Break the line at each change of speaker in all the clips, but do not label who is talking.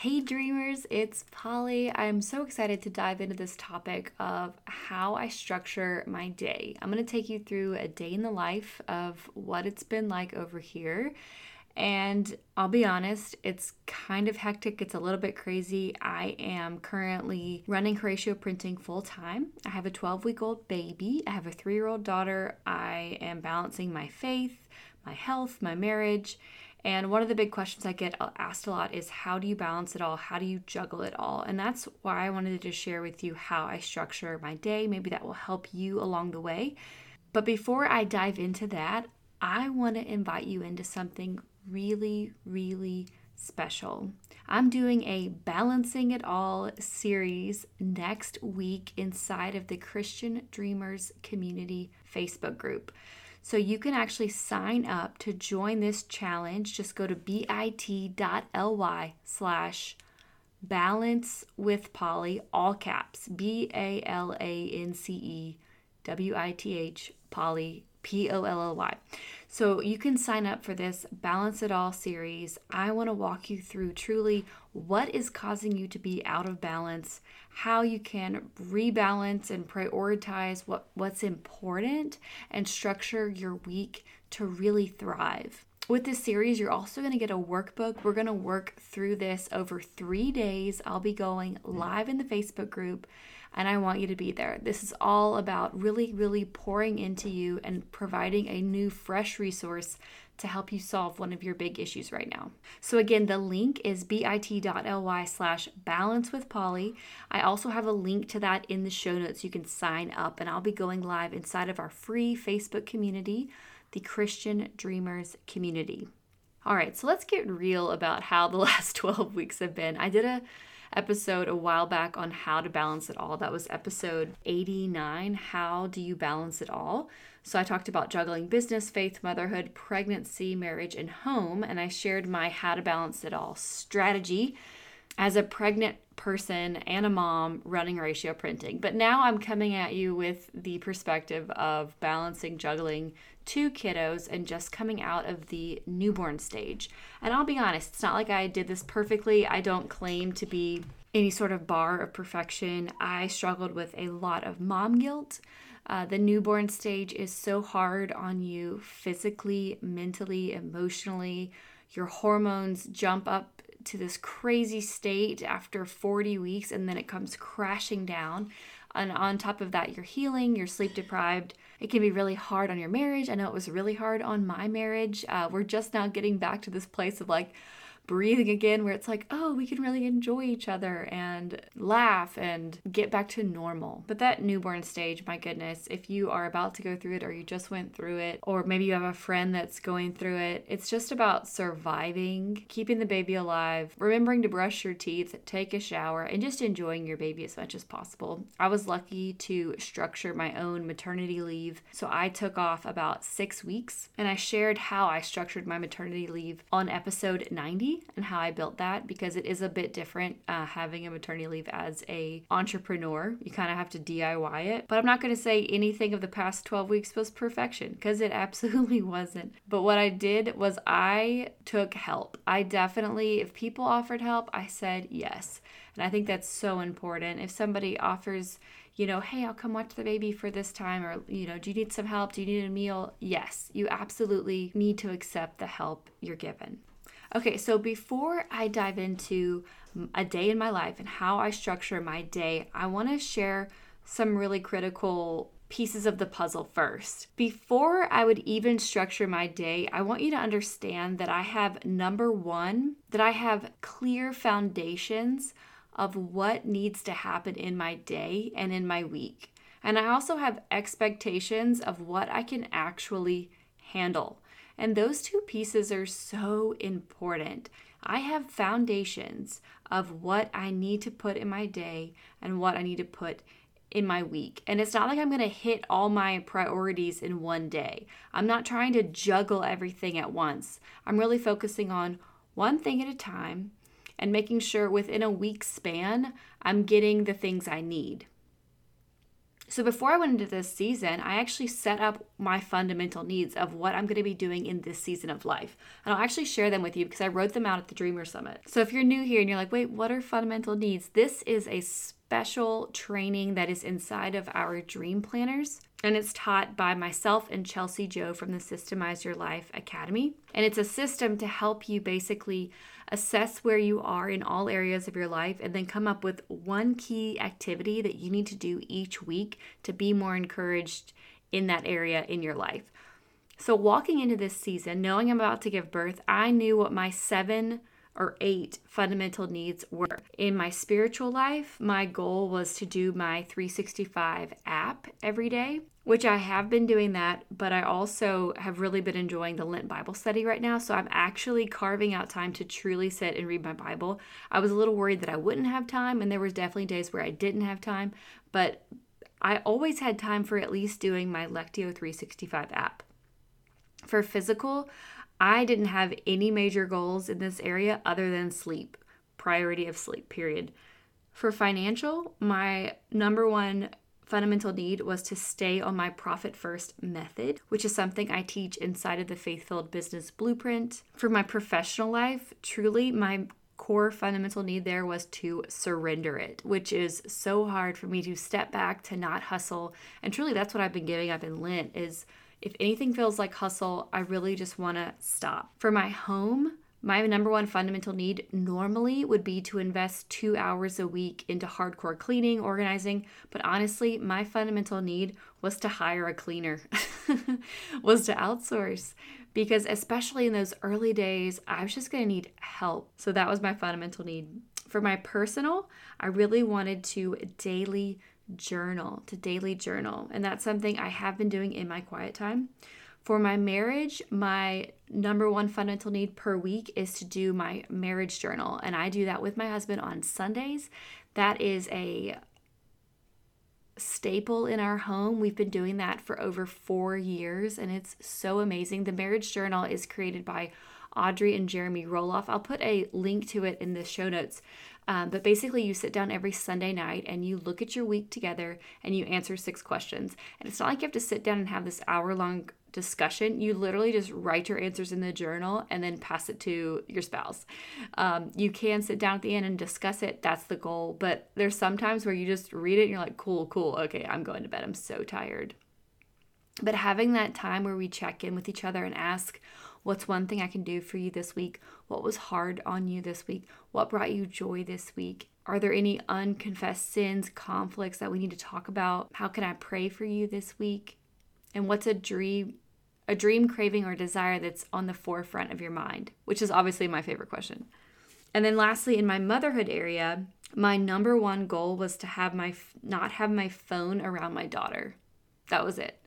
Hey dreamers, it's Polly. I'm so excited to dive into this topic of how I structure my day. I'm going to take you through a day in the life of what it's been like over here. And I'll be honest, it's kind of hectic. It's a little bit crazy. I am currently running Horacio Printing full time. I have a 12 week old baby. I have a three year old daughter. I am balancing my faith, my health, my marriage and one of the big questions I get asked a lot is how do you balance it all? How do you juggle it all? And that's why I wanted to share with you how I structure my day. Maybe that will help you along the way. But before I dive into that, I want to invite you into something really, really special. I'm doing a Balancing It All series next week inside of the Christian Dreamers Community Facebook group. So you can actually sign up to join this challenge. Just go to bit.ly slash balance with Polly, all caps, B A L A N C E W I T H, Polly, P O L L Y. So you can sign up for this Balance It All series. I want to walk you through truly what is causing you to be out of balance, how you can rebalance and prioritize what, what's important, and structure your week to really thrive. With this series, you're also going to get a workbook. We're going to work through this over three days. I'll be going live in the Facebook group and I want you to be there. This is all about really, really pouring into you and providing a new, fresh resource to help you solve one of your big issues right now. So again, the link is bit.ly slash balance with Polly. I also have a link to that in the show notes. You can sign up and I'll be going live inside of our free Facebook community, the Christian Dreamers community. All right, so let's get real about how the last 12 weeks have been. I did a episode a while back on how to balance it all. That was episode 89 How Do You Balance It All? So I talked about juggling business, faith, motherhood, pregnancy, marriage, and home. And I shared my how to balance it all strategy as a pregnant person and a mom running ratio Printing. But now I'm coming at you with the perspective of balancing, juggling two kiddos and just coming out of the newborn stage. And I'll be honest, it's not like I did this perfectly. I don't claim to be any sort of bar of perfection. I struggled with a lot of mom guilt. Uh, the newborn stage is so hard on you physically, mentally, emotionally. Your hormones jump up to this crazy state after 40 weeks and then it comes crashing down. And on top of that, you're healing, you're sleep deprived. It can be really hard on your marriage. I know it was really hard on my marriage. Uh, we're just now getting back to this place of like, breathing again where it's like, oh, we can really enjoy each other and laugh and get back to normal. But that newborn stage, my goodness, if you are about to go through it or you just went through it, or maybe you have a friend that's going through it, it's just about surviving, keeping the baby alive, remembering to brush your teeth, take a shower, and just enjoying your baby as much as possible. I was lucky to structure my own maternity leave. So I took off about six weeks and I shared how I structured my maternity leave on episode 90 and how I built that because it is a bit different uh, having a maternity leave as a entrepreneur. You kind of have to DIY it. But I'm not going to say anything of the past 12 weeks was perfection because it absolutely wasn't. But what I did was I took help. I definitely, if people offered help, I said yes. And I think that's so important. If somebody offers, you know, hey, I'll come watch the baby for this time, or, you know, do you need some help? Do you need a meal? Yes, you absolutely need to accept the help you're given. Okay, so before I dive into a day in my life and how I structure my day, I want to share some really critical pieces of the puzzle first. Before I would even structure my day, I want you to understand that I have number one, that I have clear foundations of what needs to happen in my day and in my week. And I also have expectations of what I can actually handle. And those two pieces are so important. I have foundations of what I need to put in my day and what I need to put in my week. And it's not like I'm going to hit all my priorities in one day. I'm not trying to juggle everything at once. I'm really focusing on one thing at a time and making sure within a week span I'm getting the things I need. So before I went into this season, I actually set up my fundamental needs of what I'm going to be doing in this season of life. And I'll actually share them with you because I wrote them out at the Dreamer Summit. So if you're new here and you're like, wait, what are fundamental needs? This is a special training that is inside of our dream planners. And it's taught by myself and Chelsea Joe from the Systemize Your Life Academy. And it's a system to help you basically assess where you are in all areas of your life, and then come up with one key activity that you need to do each week to be more encouraged in that area in your life. So, walking into this season, knowing I'm about to give birth, I knew what my seven or eight fundamental needs were. In my spiritual life, my goal was to do my 365 app every day, which I have been doing that, but I also have really been enjoying the Lent Bible study right now. So I'm actually carving out time to truly sit and read my Bible. I was a little worried that I wouldn't have time, and there was definitely days where I didn't have time, but I always had time for at least doing my Lectio 365 app. For physical, I didn't have any major goals in this area other than sleep, priority of sleep, period. For financial, my number one fundamental need was to stay on my profit first method, which is something I teach inside of the Faith Filled Business Blueprint. For my professional life, truly, my core fundamental need there was to surrender it, which is so hard for me to step back, to not hustle. And truly, that's what I've been giving up in Lent is if anything feels like hustle, I really just want to stop. For my home, my number one fundamental need normally would be to invest two hours a week into hardcore cleaning, organizing, but honestly, my fundamental need was to hire a cleaner, was to outsource. Because especially in those early days, I was just gonna need help. So that was my fundamental need. For my personal, I really wanted to daily journal, to daily journal. And that's something I have been doing in my quiet time. For my marriage, my number one fundamental need per week is to do my marriage journal. And I do that with my husband on Sundays. That is a staple in our home. We've been doing that for over four years, and it's so amazing. The marriage journal is created by Audrey and Jeremy Roloff. I'll put a link to it in the show notes. Um, but basically, you sit down every Sunday night and you look at your week together and you answer six questions. And it's not like you have to sit down and have this hour long discussion. You literally just write your answers in the journal and then pass it to your spouse. Um, you can sit down at the end and discuss it. That's the goal. But there's sometimes where you just read it and you're like, cool, cool. Okay, I'm going to bed. I'm so tired. But having that time where we check in with each other and ask, What's one thing I can do for you this week? What was hard on you this week? What brought you joy this week? Are there any unconfessed sins, conflicts that we need to talk about? How can I pray for you this week? And what's a dream a dream craving or desire that's on the forefront of your mind, which is obviously my favorite question. And then lastly in my motherhood area, my number one goal was to have my not have my phone around my daughter. That was it.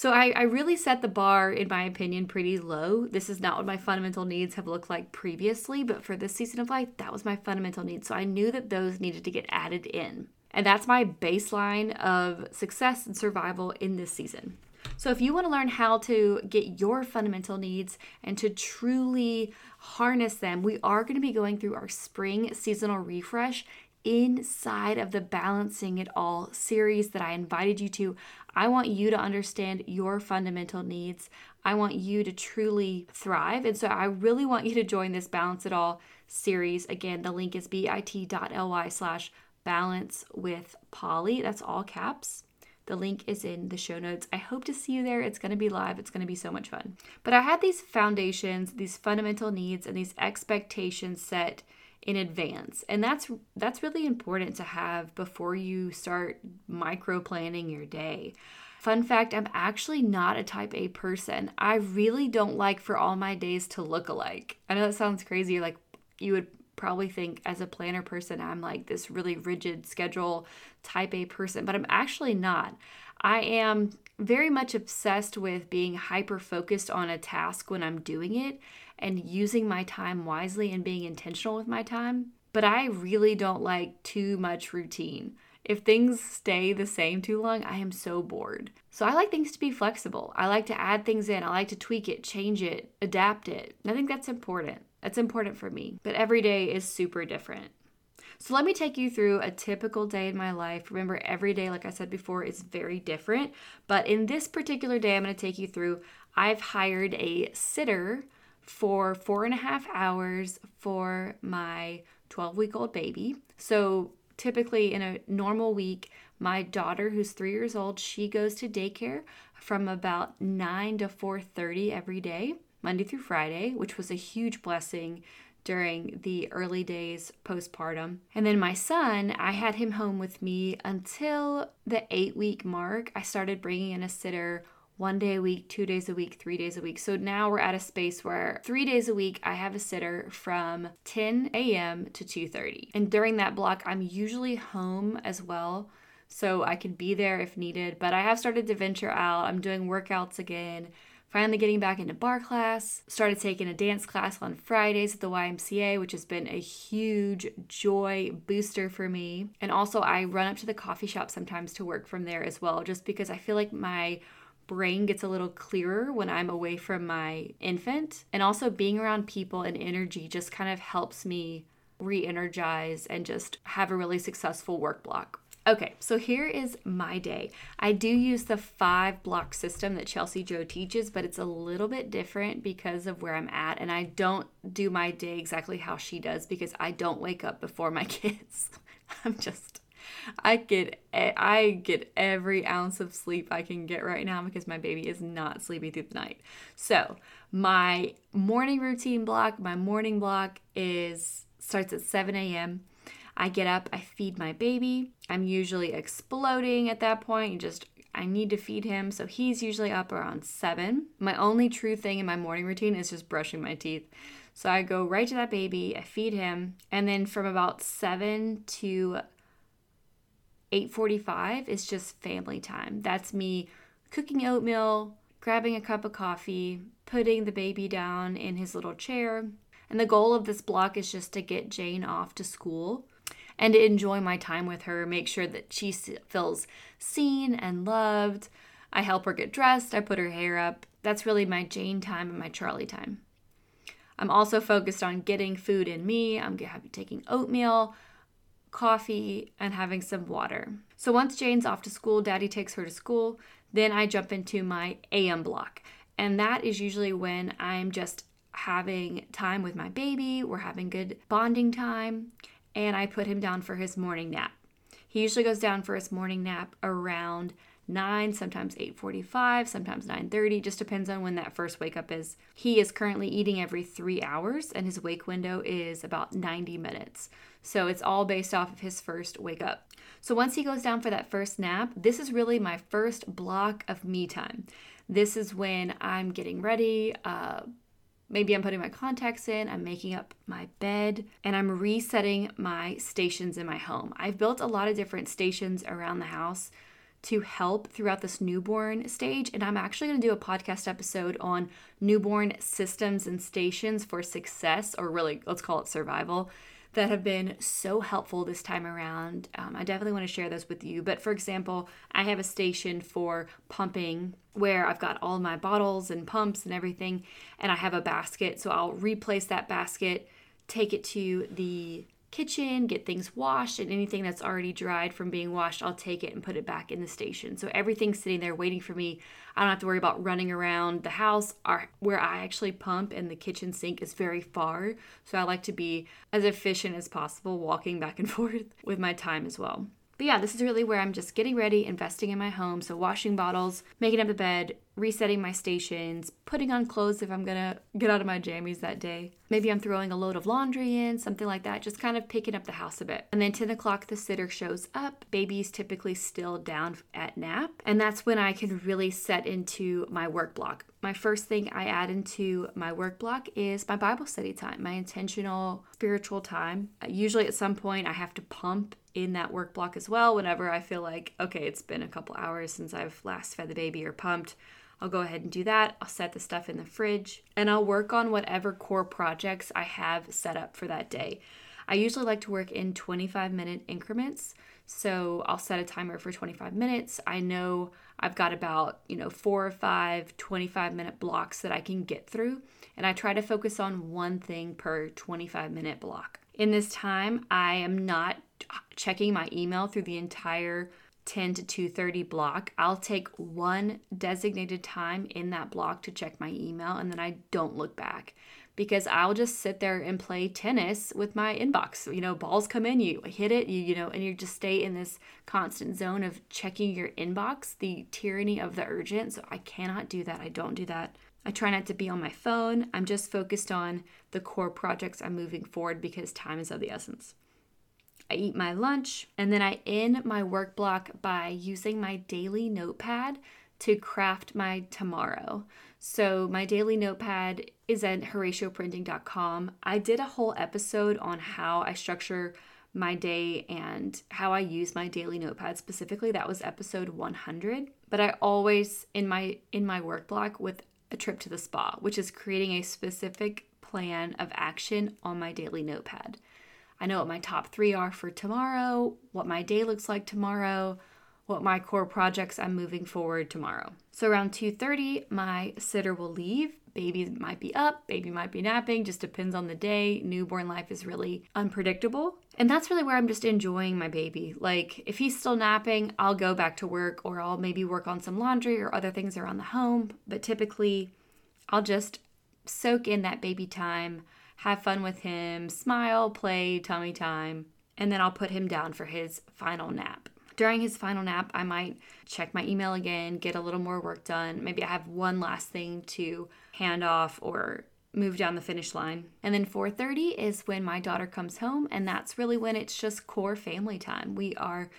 So I, I really set the bar, in my opinion, pretty low. This is not what my fundamental needs have looked like previously, but for this season of life, that was my fundamental need. So I knew that those needed to get added in. And that's my baseline of success and survival in this season. So, if you want to learn how to get your fundamental needs and to truly harness them, we are going to be going through our spring seasonal refresh inside of the Balancing It All series that I invited you to. I want you to understand your fundamental needs. I want you to truly thrive. And so I really want you to join this Balance It All series. Again, the link is bit.ly slash balance with Polly. That's all caps. The link is in the show notes. I hope to see you there. It's going to be live. It's going to be so much fun. But I had these foundations, these fundamental needs, and these expectations set in advance. And that's that's really important to have before you start micro planning your day. Fun fact i'm actually not a type a person. I really don't like for all my days to look alike. I know that sounds crazy like you would probably think as a planner person i'm like this really rigid schedule type a person but i'm actually not. I am very much obsessed with being hyper focused on a task when i'm doing it and using my time wisely and being intentional with my time. But I really don't like too much routine. If things stay the same too long, I am so bored. So I like things to be flexible. I like to add things in. I like to tweak it, change it, adapt it. I think that's important. That's important for me. But every day is super different. So let me take you through a typical day in my life. Remember, every day, like I said before, is very different. But in this particular day, I'm going to take you through. I've hired a sitter for four and a half hours for my 12 week old baby. So typically in a normal week, my daughter, who's three years old, she goes to daycare from about 9 to 4.30 every day, Monday through Friday, which was a huge blessing during the early days postpartum. And then my son, I had him home with me until the eight week mark. I started bringing in a sitter one day a week, two days a week, three days a week. So now we're at a space where three days a week I have a sitter from 10 a.m. to 2:30. And during that block, I'm usually home as well. So I can be there if needed. But I have started to venture out. I'm doing workouts again finally getting back into barre class started taking a dance class on fridays at the ymca which has been a huge joy booster for me and also i run up to the coffee shop sometimes to work from there as well just because i feel like my brain gets a little clearer when I'm away from my infant. And also being around people and energy just kind of helps me re energize and just have a really successful work block. Okay, so here is my day. I do use the five block system that Chelsea Joe teaches, but it's a little bit different because of where I'm at. And I don't do my day exactly how she does because I don't wake up before my kids. I'm just I get I get every ounce of sleep I can get right now because my baby is not sleeping through the night. So, my morning routine block, my morning block is starts at 7 a.m. I get up, I feed my baby. I'm usually exploding at that point just I need to feed him, so he's usually up around 7. My only true thing in my morning routine is just brushing my teeth. So I go right to that baby, I feed him, and then from about 7 to 8:45 is just family time. That's me cooking oatmeal, grabbing a cup of coffee, putting the baby down in his little chair. And the goal of this block is just to get Jane off to school and to enjoy my time with her, make sure that she feels seen and loved. I help her get dressed, I put her hair up. That's really my Jane time and my Charlie time. I'm also focused on getting food in me. I'm taking oatmeal, coffee, and having some water. So once Jane's off to school, daddy takes her to school, then I jump into my AM block. And that is usually when I'm just having time with my baby, we're having good bonding time, and I put him down for his morning nap. He usually goes down for his morning nap around 9, sometimes 8:45, sometimes 9:30, just depends on when that first wake up is. He is currently eating every 3 hours and his wake window is about 90 minutes. So it's all based off of his first wake up. So once he goes down for that first nap, this is really my first block of me time. This is when I'm getting ready, uh, Maybe I'm putting my contacts in, I'm making up my bed, and I'm resetting my stations in my home. I've built a lot of different stations around the house to help throughout this newborn stage. And I'm actually going to do a podcast episode on newborn systems and stations for success, or really, let's call it survival, that have been so helpful this time around. Um, I definitely want to share those with you. But for example, I have a station for pumping where I've got all my bottles and pumps and everything, and I have a basket. So I'll replace that basket, take it to the kitchen, get things washed, and anything that's already dried from being washed, I'll take it and put it back in the station. So everything's sitting there waiting for me. I don't have to worry about running around the house. Our, where I actually pump and the kitchen sink is very far. So I like to be as efficient as possible walking back and forth with my time as well. But yeah, this is really where I'm just getting ready, investing in my home. So washing bottles, making up the bed, resetting my stations, putting on clothes if I'm gonna get out of my jammies that day. Maybe I'm throwing a load of laundry in, something like that, just kind of picking up the house a bit. And then 10 o'clock, the sitter shows up. Baby's typically still down at nap. And that's when I can really set into my work block. My first thing I add into my work block is my Bible study time, my intentional spiritual time. Usually at some point, I have to pump in that work block as well whenever I feel like, okay, it's been a couple hours since I've last fed the baby or pumped. I'll go ahead and do that. I'll set the stuff in the fridge and I'll work on whatever core projects I have set up for that day. I usually like to work in 25 minute increments. So I'll set a timer for 25 minutes. I know I've got about, you know, four or five 25 minute blocks that I can get through. And I try to focus on one thing per 25 minute block. In this time, I am not checking my email through the entire 10 to 2:30 block. I'll take one designated time in that block to check my email and then I don't look back because I'll just sit there and play tennis with my inbox. You know, balls come in, you hit it, you you know, and you just stay in this constant zone of checking your inbox, the tyranny of the urgent. So I cannot do that. I don't do that. I try not to be on my phone. I'm just focused on the core projects I'm moving forward because time is of the essence. I eat my lunch, and then I end my work block by using my daily notepad to craft my tomorrow. So, my daily notepad is at horacioprinting.com. I did a whole episode on how I structure my day and how I use my daily notepad specifically. That was episode 100. But I always in my in my work block with a trip to the spa, which is creating a specific plan of action on my daily notepad. I know what my top three are for tomorrow, what my day looks like tomorrow, what my core projects I'm moving forward tomorrow. So around 2:30, my sitter will leave. Baby might be up, baby might be napping, just depends on the day. Newborn life is really unpredictable. And that's really where I'm just enjoying my baby. Like if he's still napping, I'll go back to work or I'll maybe work on some laundry or other things around the home, but typically I'll just soak in that baby time have fun with him, smile, play, tummy time, and then I'll put him down for his final nap. During his final nap, I might check my email again, get a little more work done. Maybe I have one last thing to hand off or move down the finish line. And then 4:30 is when my daughter comes home and that's really when it's just core family time. We are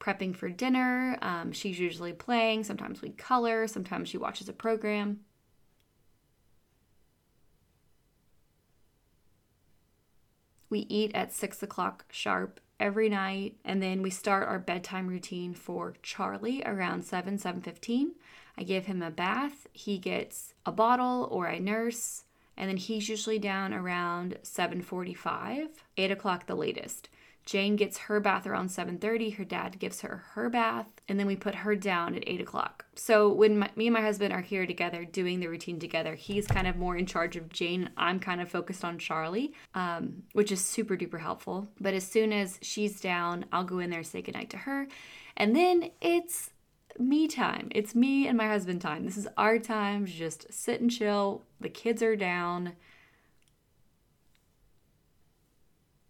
prepping for dinner. Um, she's usually playing. Sometimes we color. Sometimes she watches a program. We eat at six o'clock sharp every night, and then we start our bedtime routine for Charlie around 7, 7.15. I give him a bath. He gets a bottle or a nurse, and then he's usually down around 7.45, 8 o'clock the latest. Jane gets her bath around 7:30. Her dad gives her her bath, and then we put her down at 8 o'clock. So when my, me and my husband are here together doing the routine together, he's kind of more in charge of Jane. I'm kind of focused on Charlie, um, which is super duper helpful. But as soon as she's down, I'll go in there say goodnight to her, and then it's me time. It's me and my husband time. This is our time to just sit and chill. The kids are down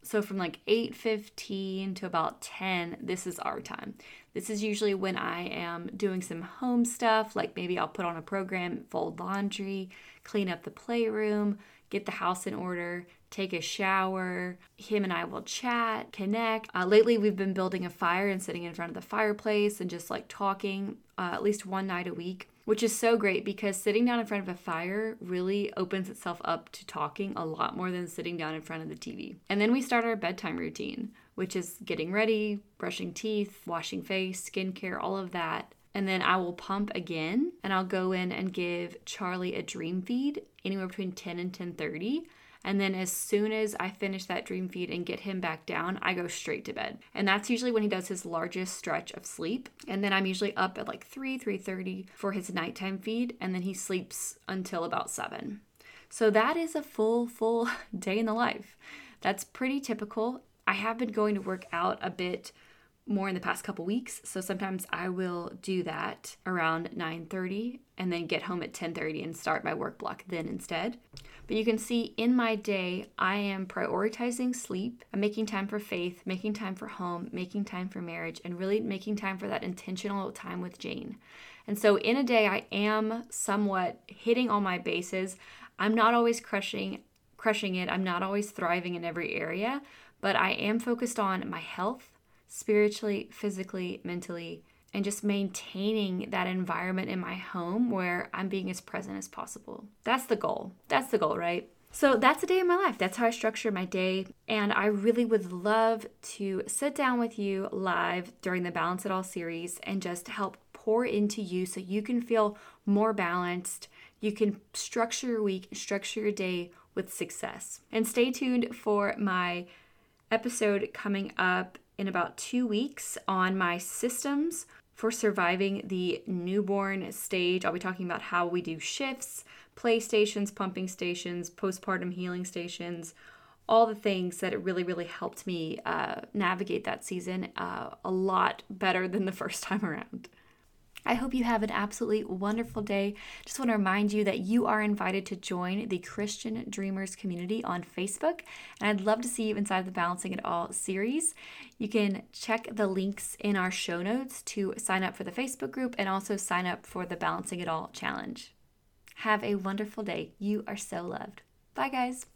so from like 8:15 to about 10 this is our time this is usually when i am doing some home stuff like maybe i'll put on a program fold laundry clean up the playroom get the house in order take a shower. Him and i will chat connect. Uh, lately we've been building a fire and sitting in front of the fireplace and just like talking uh, at least one night a week which is so great because sitting down in front of a fire really opens itself up to talking a lot more than sitting down in front of the TV. And then we start our bedtime routine, which is getting ready, brushing teeth, washing face, skincare, all of that. And then I will pump again and I'll go in and give Charlie a dream feed anywhere between 10 and 10:30 and then as soon as I finish that dream feed and get him back down, I go straight to bed. And that's usually when he does his largest stretch of sleep. And then I'm usually up at like 3, 3:30 for his nighttime feed, and then he sleeps until about 7. So that is a full full day in the life. That's pretty typical. I have been going to work out a bit more in the past couple weeks so sometimes i will do that around 9.30 and then get home at 10.30 and start my work block then instead but you can see in my day, I am prioritizing sleep, I'm making time for faith, making time for home, making time for marriage, and really making time for that intentional time with Jane. And so in a day, I am somewhat hitting all my bases. I'm not always crushing crushing it. I'm not always thriving in every area, but I am focused on my health, spiritually, physically, mentally, and just maintaining that environment in my home where I'm being as present as possible. That's the goal. That's the goal, right? So that's a day in my life. That's how I structure my day. And I really would love to sit down with you live during the Balance It All series and just help pour into you so you can feel more balanced. You can structure your week, structure your day with success. And stay tuned for my episode coming up in about two weeks on my systems for surviving the newborn stage. I'll be talking about how we do shifts, play stations, pumping stations, postpartum healing stations, all the things that it really, really helped me uh, navigate that season uh, a lot better than the first time around. I hope you have an absolutely wonderful day. Just want to remind you that you are invited to join the Christian Dreamers community on Facebook, and I'd love to see you inside the Balancing It All series. You can check the links in our show notes to sign up for the Facebook group and also sign up for the Balancing It All challenge. Have a wonderful day. You are so loved. Bye, guys.